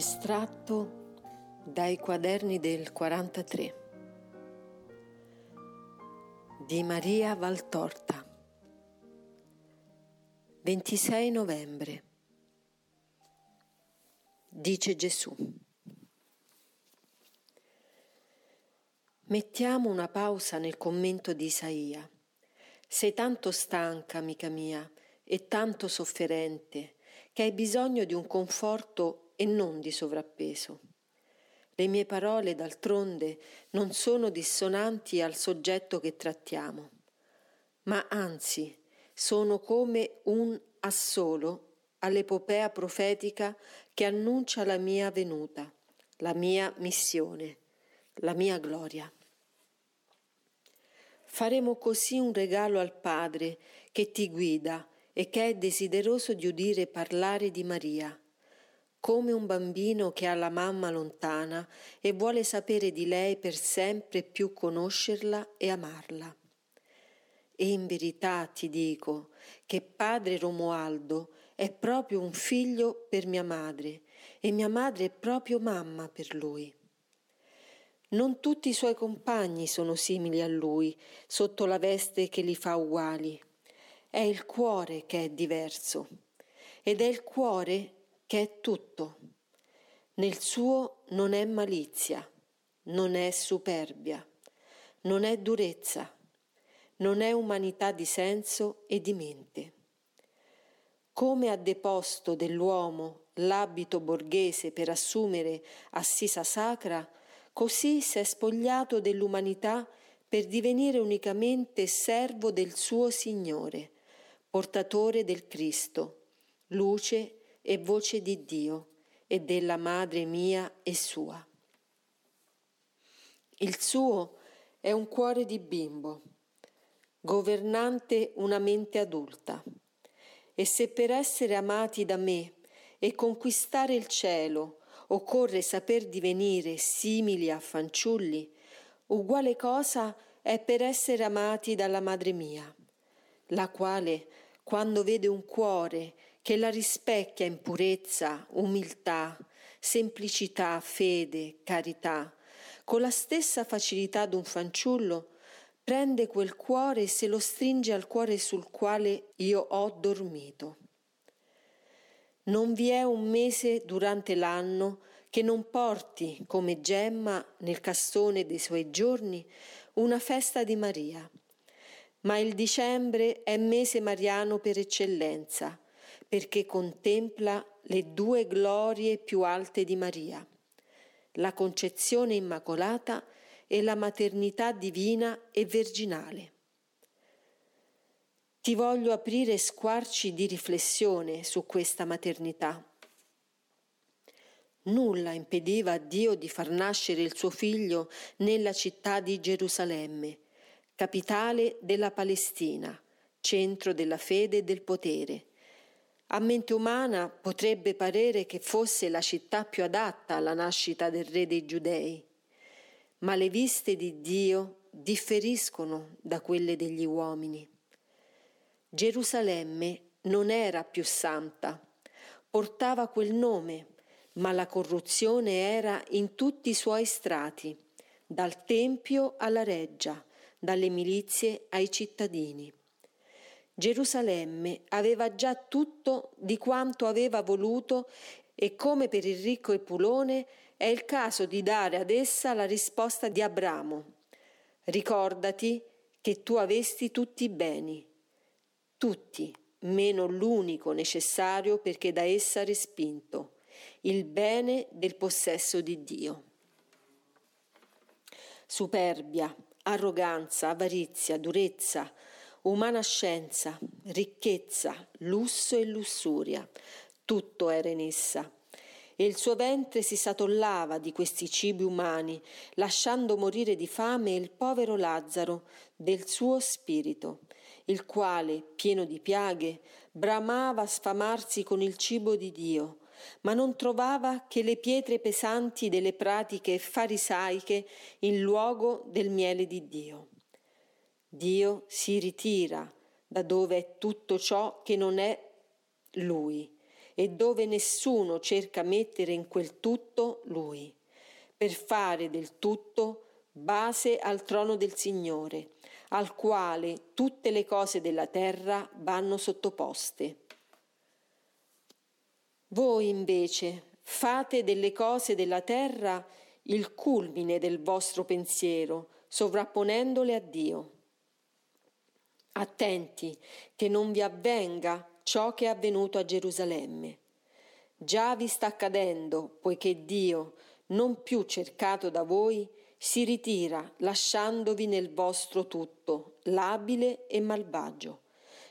Estratto dai quaderni del 43 di Maria Valtorta 26 novembre Dice Gesù Mettiamo una pausa nel commento di Isaia. Sei tanto stanca, amica mia, e tanto sofferente, che hai bisogno di un conforto e non di sovrappeso. Le mie parole, d'altronde, non sono dissonanti al soggetto che trattiamo, ma anzi sono come un assolo all'epopea profetica che annuncia la mia venuta, la mia missione, la mia gloria. Faremo così un regalo al Padre che ti guida e che è desideroso di udire parlare di Maria come un bambino che ha la mamma lontana e vuole sapere di lei per sempre più conoscerla e amarla. E in verità ti dico che padre Romualdo è proprio un figlio per mia madre e mia madre è proprio mamma per lui. Non tutti i suoi compagni sono simili a lui, sotto la veste che li fa uguali. È il cuore che è diverso. Ed è il cuore che è tutto. Nel suo non è malizia, non è superbia, non è durezza, non è umanità di senso e di mente. Come ha deposto dell'uomo l'abito borghese per assumere assisa sacra, così si è spogliato dell'umanità per divenire unicamente servo del suo Signore, portatore del Cristo, luce e voce di Dio e della madre mia e sua. Il suo è un cuore di bimbo, governante una mente adulta. E se per essere amati da me e conquistare il cielo occorre saper divenire simili a fanciulli, uguale cosa è per essere amati dalla madre mia, la quale, quando vede un cuore che la rispecchia in purezza, umiltà, semplicità, fede, carità, con la stessa facilità d'un fanciullo, prende quel cuore e se lo stringe al cuore sul quale io ho dormito. Non vi è un mese durante l'anno che non porti come gemma nel castone dei suoi giorni una festa di Maria. Ma il dicembre è mese mariano per eccellenza, perché contempla le due glorie più alte di Maria, la concezione immacolata e la maternità divina e virginale. Ti voglio aprire squarci di riflessione su questa maternità. Nulla impediva a Dio di far nascere il suo figlio nella città di Gerusalemme, capitale della Palestina, centro della fede e del potere a mente umana potrebbe parere che fosse la città più adatta alla nascita del re dei giudei, ma le viste di Dio differiscono da quelle degli uomini. Gerusalemme non era più santa, portava quel nome, ma la corruzione era in tutti i suoi strati, dal tempio alla reggia, dalle milizie ai cittadini. Gerusalemme aveva già tutto di quanto aveva voluto e come per il ricco Epulone è il caso di dare ad essa la risposta di Abramo. Ricordati che tu avesti tutti i beni, tutti, meno l'unico necessario perché da essa respinto, il bene del possesso di Dio. Superbia, arroganza, avarizia, durezza, umana scienza, ricchezza, lusso e lussuria, tutto era in essa. E il suo ventre si satollava di questi cibi umani, lasciando morire di fame il povero Lazzaro del suo spirito, il quale, pieno di piaghe, bramava sfamarsi con il cibo di Dio, ma non trovava che le pietre pesanti delle pratiche farisaiche in luogo del miele di Dio. Dio si ritira da dove è tutto ciò che non è Lui e dove nessuno cerca mettere in quel tutto lui, per fare del tutto base al trono del Signore, al quale tutte le cose della terra vanno sottoposte. Voi invece fate delle cose della terra il culmine del vostro pensiero, sovrapponendole a Dio. Attenti che non vi avvenga ciò che è avvenuto a Gerusalemme. Già vi sta accadendo, poiché Dio, non più cercato da voi, si ritira lasciandovi nel vostro tutto, labile e malvagio,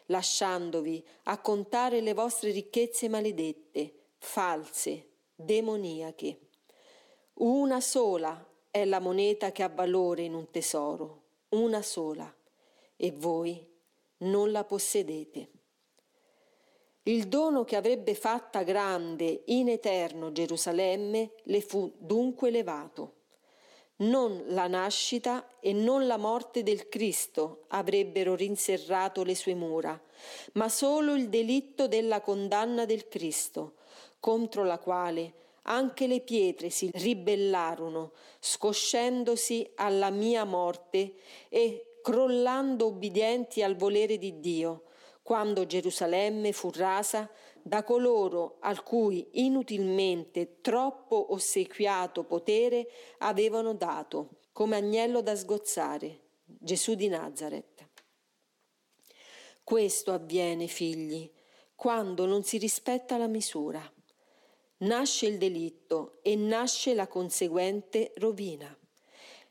lasciandovi a contare le vostre ricchezze maledette, false, demoniache. Una sola è la moneta che ha valore in un tesoro, una sola, e voi non la possedete. Il dono che avrebbe fatta grande in eterno Gerusalemme le fu dunque levato. Non la nascita e non la morte del Cristo avrebbero rinserrato le sue mura, ma solo il delitto della condanna del Cristo, contro la quale anche le pietre si ribellarono, scoscendosi alla mia morte e crollando ubbidienti al volere di Dio, quando Gerusalemme fu rasa da coloro al cui inutilmente troppo ossequiato potere avevano dato, come agnello da sgozzare, Gesù di Nazareth. Questo avviene, figli, quando non si rispetta la misura. Nasce il delitto e nasce la conseguente rovina.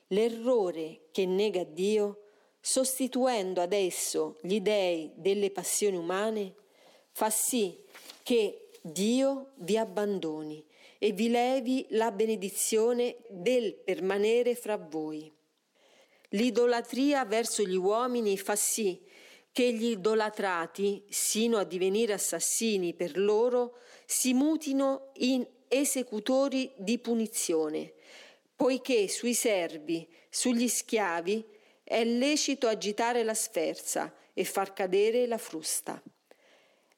L'errore che nega Dio sostituendo ad esso gli dei delle passioni umane, fa sì che Dio vi abbandoni e vi levi la benedizione del permanere fra voi. L'idolatria verso gli uomini fa sì che gli idolatrati, sino a divenire assassini per loro, si mutino in esecutori di punizione, poiché sui servi, sugli schiavi, è lecito agitare la sferza e far cadere la frusta.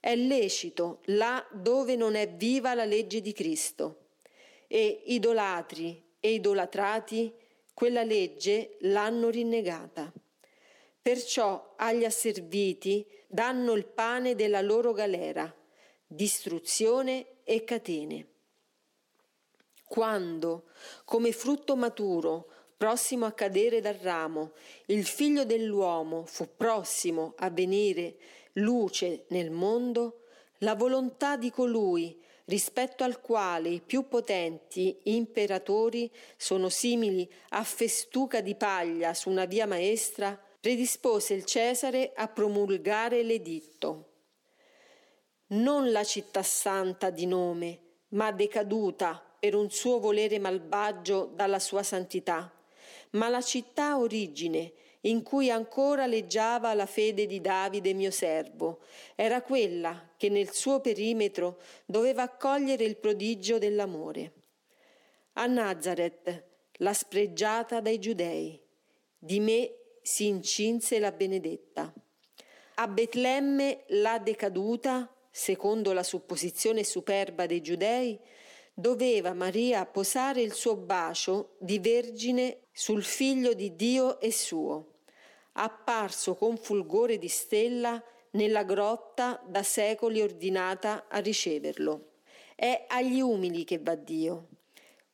È lecito là dove non è viva la legge di Cristo. E idolatri e idolatrati quella legge l'hanno rinnegata. Perciò agli asserviti danno il pane della loro galera, distruzione e catene. Quando, come frutto maturo, prossimo a cadere dal ramo, il figlio dell'uomo fu prossimo a venire luce nel mondo, la volontà di colui rispetto al quale i più potenti imperatori sono simili a festuca di paglia su una via maestra, predispose il Cesare a promulgare l'editto. Non la città santa di nome, ma decaduta per un suo volere malvagio dalla sua santità, ma la città origine, in cui ancora leggiava la fede di Davide mio servo, era quella che nel suo perimetro doveva accogliere il prodigio dell'amore. A Nazareth, la spregiata dai giudei, di me si incinse la benedetta. A Betlemme la decaduta, secondo la supposizione superba dei giudei, doveva Maria posare il suo bacio di vergine sul figlio di Dio e suo, apparso con fulgore di stella nella grotta da secoli ordinata a riceverlo. È agli umili che va Dio.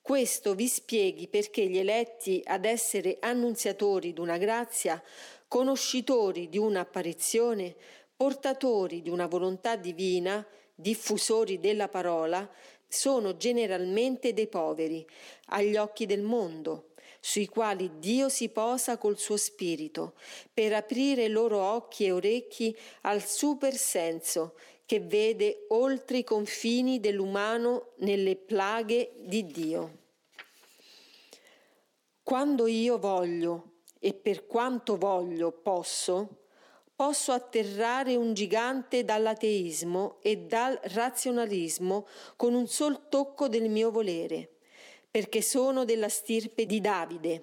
Questo vi spieghi perché gli eletti ad essere annunziatori d'una grazia, conoscitori di un'apparizione, portatori di una volontà divina, diffusori della parola, sono generalmente dei poveri agli occhi del mondo, sui quali Dio si posa col suo spirito, per aprire loro occhi e orecchi al supersenso che vede oltre i confini dell'umano nelle plaghe di Dio. Quando io voglio e per quanto voglio posso, posso atterrare un gigante dall'ateismo e dal razionalismo con un sol tocco del mio volere, perché sono della stirpe di Davide,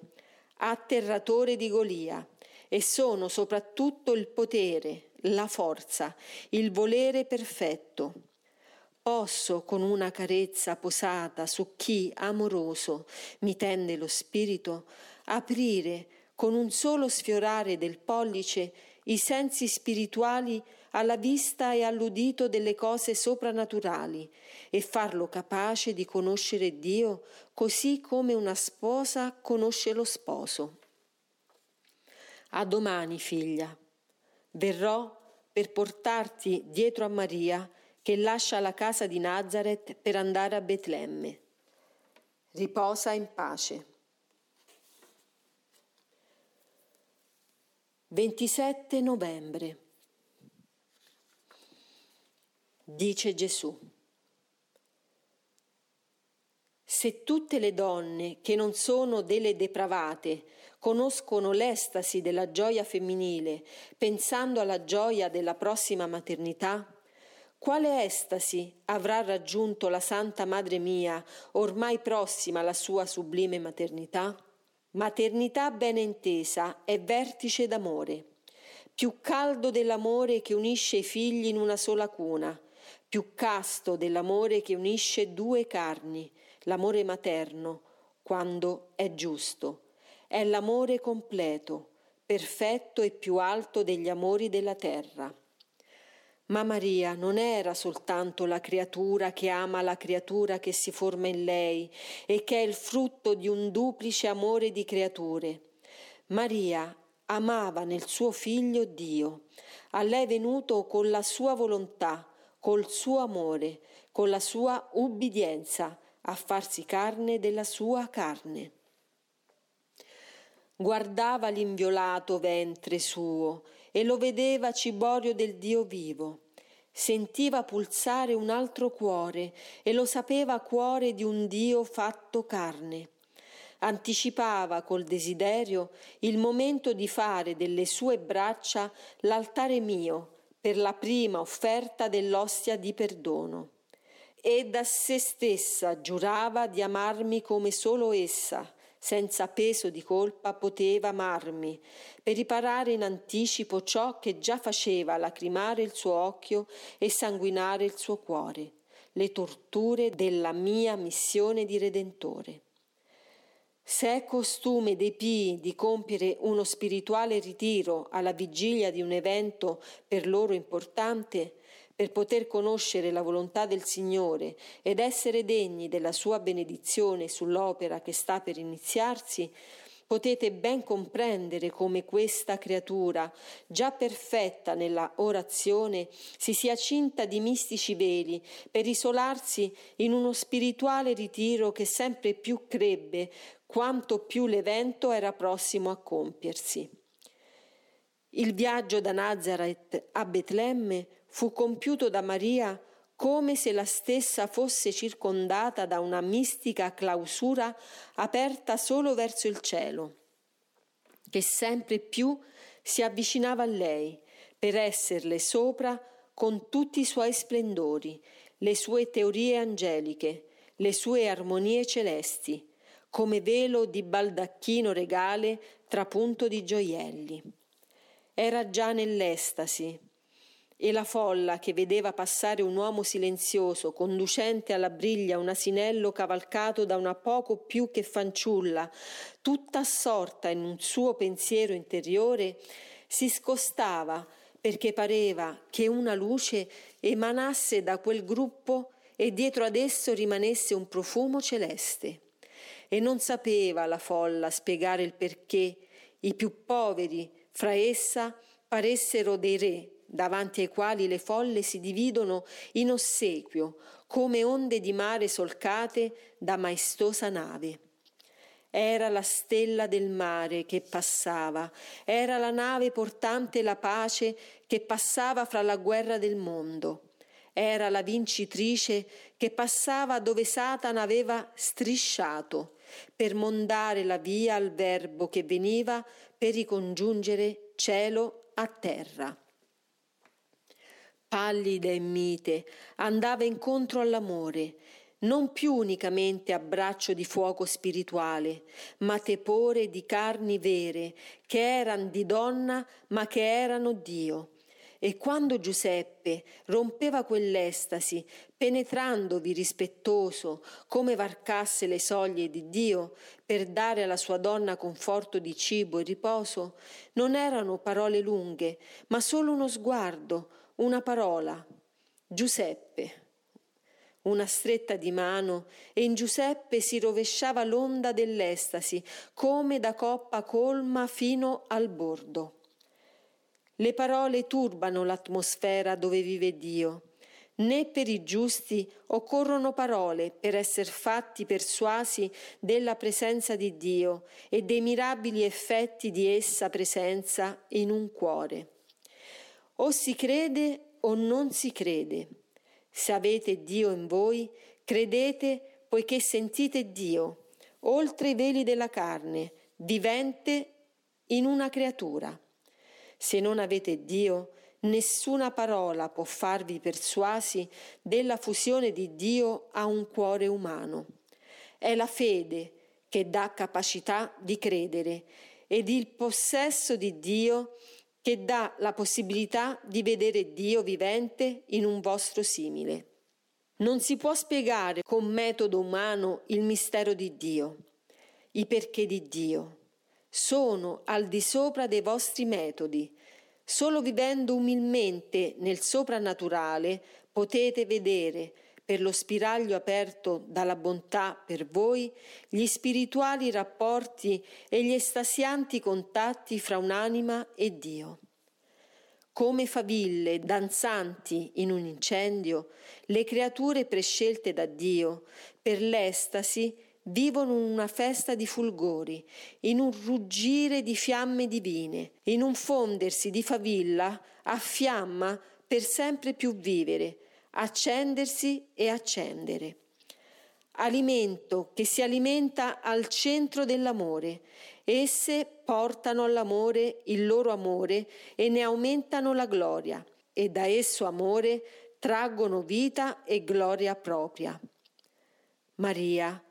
atterratore di Golia, e sono soprattutto il potere, la forza, il volere perfetto. posso con una carezza posata su chi amoroso mi tende lo spirito aprire con un solo sfiorare del pollice i sensi spirituali alla vista e all'udito delle cose soprannaturali e farlo capace di conoscere Dio così come una sposa conosce lo sposo. A domani, figlia. Verrò per portarti dietro a Maria che lascia la casa di Nazareth per andare a Betlemme. Riposa in pace. 27 novembre. Dice Gesù. Se tutte le donne che non sono delle depravate conoscono l'estasi della gioia femminile pensando alla gioia della prossima maternità, quale estasi avrà raggiunto la Santa Madre mia, ormai prossima alla sua sublime maternità? Maternità ben intesa è vertice d'amore, più caldo dell'amore che unisce i figli in una sola cuna, più casto dell'amore che unisce due carni, l'amore materno, quando è giusto. È l'amore completo, perfetto e più alto degli amori della terra. Ma Maria non era soltanto la creatura che ama la creatura che si forma in lei e che è il frutto di un duplice amore di creature. Maria amava nel suo figlio Dio. A lei venuto con la sua volontà, col suo amore, con la sua ubbidienza, a farsi carne della sua carne. Guardava l'inviolato ventre suo e lo vedeva ciborio del Dio vivo. Sentiva pulsare un altro cuore e lo sapeva cuore di un Dio fatto carne. Anticipava col desiderio il momento di fare delle sue braccia l'altare mio per la prima offerta dell'ostia di perdono. E da se stessa giurava di amarmi come solo essa, senza peso di colpa poteva amarmi, per riparare in anticipo ciò che già faceva lacrimare il suo occhio e sanguinare il suo cuore, le torture della mia missione di Redentore. Se è costume dei pii di compiere uno spirituale ritiro alla vigilia di un evento per loro importante, per poter conoscere la volontà del Signore ed essere degni della sua benedizione sull'opera che sta per iniziarsi, potete ben comprendere come questa creatura, già perfetta nella orazione, si sia cinta di mistici veli per isolarsi in uno spirituale ritiro che sempre più crebbe quanto più l'evento era prossimo a compiersi. Il viaggio da Nazareth a Betlemme fu compiuto da Maria come se la stessa fosse circondata da una mistica clausura aperta solo verso il cielo, che sempre più si avvicinava a lei per esserle sopra con tutti i suoi splendori, le sue teorie angeliche, le sue armonie celesti, come velo di baldacchino regale trapunto di gioielli. Era già nell'estasi, e la folla che vedeva passare un uomo silenzioso, conducente alla briglia un asinello cavalcato da una poco più che fanciulla, tutta assorta in un suo pensiero interiore, si scostava perché pareva che una luce emanasse da quel gruppo e dietro ad esso rimanesse un profumo celeste. E non sapeva la folla spiegare il perché i più poveri fra essa paressero dei re davanti ai quali le folle si dividono in ossequio, come onde di mare solcate da maestosa nave. Era la stella del mare che passava, era la nave portante la pace che passava fra la guerra del mondo. Era la vincitrice che passava dove Satana aveva strisciato per mondare la via al verbo che veniva per ricongiungere cielo a terra pallida e mite, andava incontro all'amore, non più unicamente a braccio di fuoco spirituale, ma tepore di carni vere, che erano di donna ma che erano Dio. E quando Giuseppe rompeva quell'estasi, penetrandovi rispettoso, come varcasse le soglie di Dio per dare alla sua donna conforto di cibo e riposo, non erano parole lunghe, ma solo uno sguardo, una parola. Giuseppe una stretta di mano e in Giuseppe si rovesciava l'onda dell'estasi, come da coppa colma fino al bordo. Le parole turbano l'atmosfera dove vive Dio. Né per i giusti occorrono parole per essere fatti persuasi della presenza di Dio e dei mirabili effetti di essa presenza in un cuore. O si crede o non si crede. Se avete Dio in voi, credete poiché sentite Dio, oltre i veli della carne, vivente in una creatura. Se non avete Dio, nessuna parola può farvi persuasi della fusione di Dio a un cuore umano. È la fede che dà capacità di credere ed il possesso di Dio che dà la possibilità di vedere Dio vivente in un vostro simile. Non si può spiegare con metodo umano il mistero di Dio, i perché di Dio sono al di sopra dei vostri metodi. Solo vivendo umilmente nel soprannaturale potete vedere, per lo spiraglio aperto dalla bontà per voi, gli spirituali rapporti e gli estasianti contatti fra un'anima e Dio. Come faville danzanti in un incendio, le creature prescelte da Dio per l'estasi vivono in una festa di fulgori, in un ruggire di fiamme divine, in un fondersi di favilla a fiamma per sempre più vivere, accendersi e accendere. Alimento che si alimenta al centro dell'amore. Esse portano all'amore il loro amore e ne aumentano la gloria, e da esso amore traggono vita e gloria propria. Maria,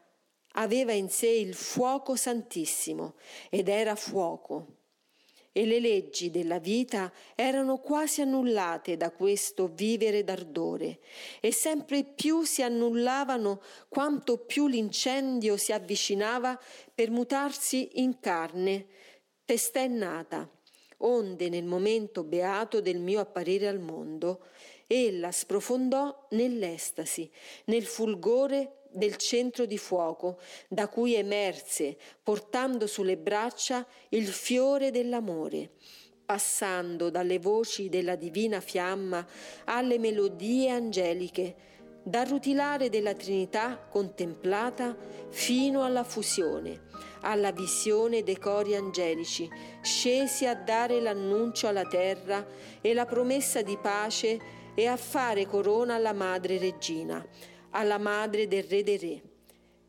aveva in sé il fuoco santissimo ed era fuoco. E le leggi della vita erano quasi annullate da questo vivere d'ardore e sempre più si annullavano quanto più l'incendio si avvicinava per mutarsi in carne, testè nata, onde nel momento beato del mio apparire al mondo, ella sprofondò nell'estasi, nel fulgore del centro di fuoco, da cui emerse, portando sulle braccia il fiore dell'amore, passando dalle voci della divina fiamma alle melodie angeliche, dal rutilare della Trinità contemplata fino alla fusione, alla visione dei cori angelici, scesi a dare l'annuncio alla terra e la promessa di pace e a fare corona alla Madre Regina, alla madre del Re dei Re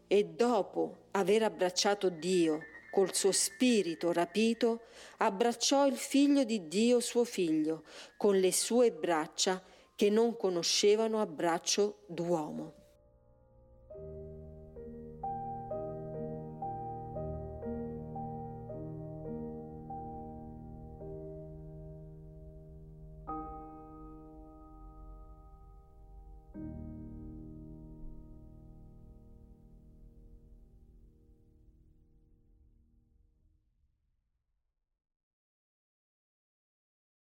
e dopo aver abbracciato Dio col suo spirito rapito, abbracciò il figlio di Dio suo figlio con le sue braccia che non conoscevano abbraccio d'uomo.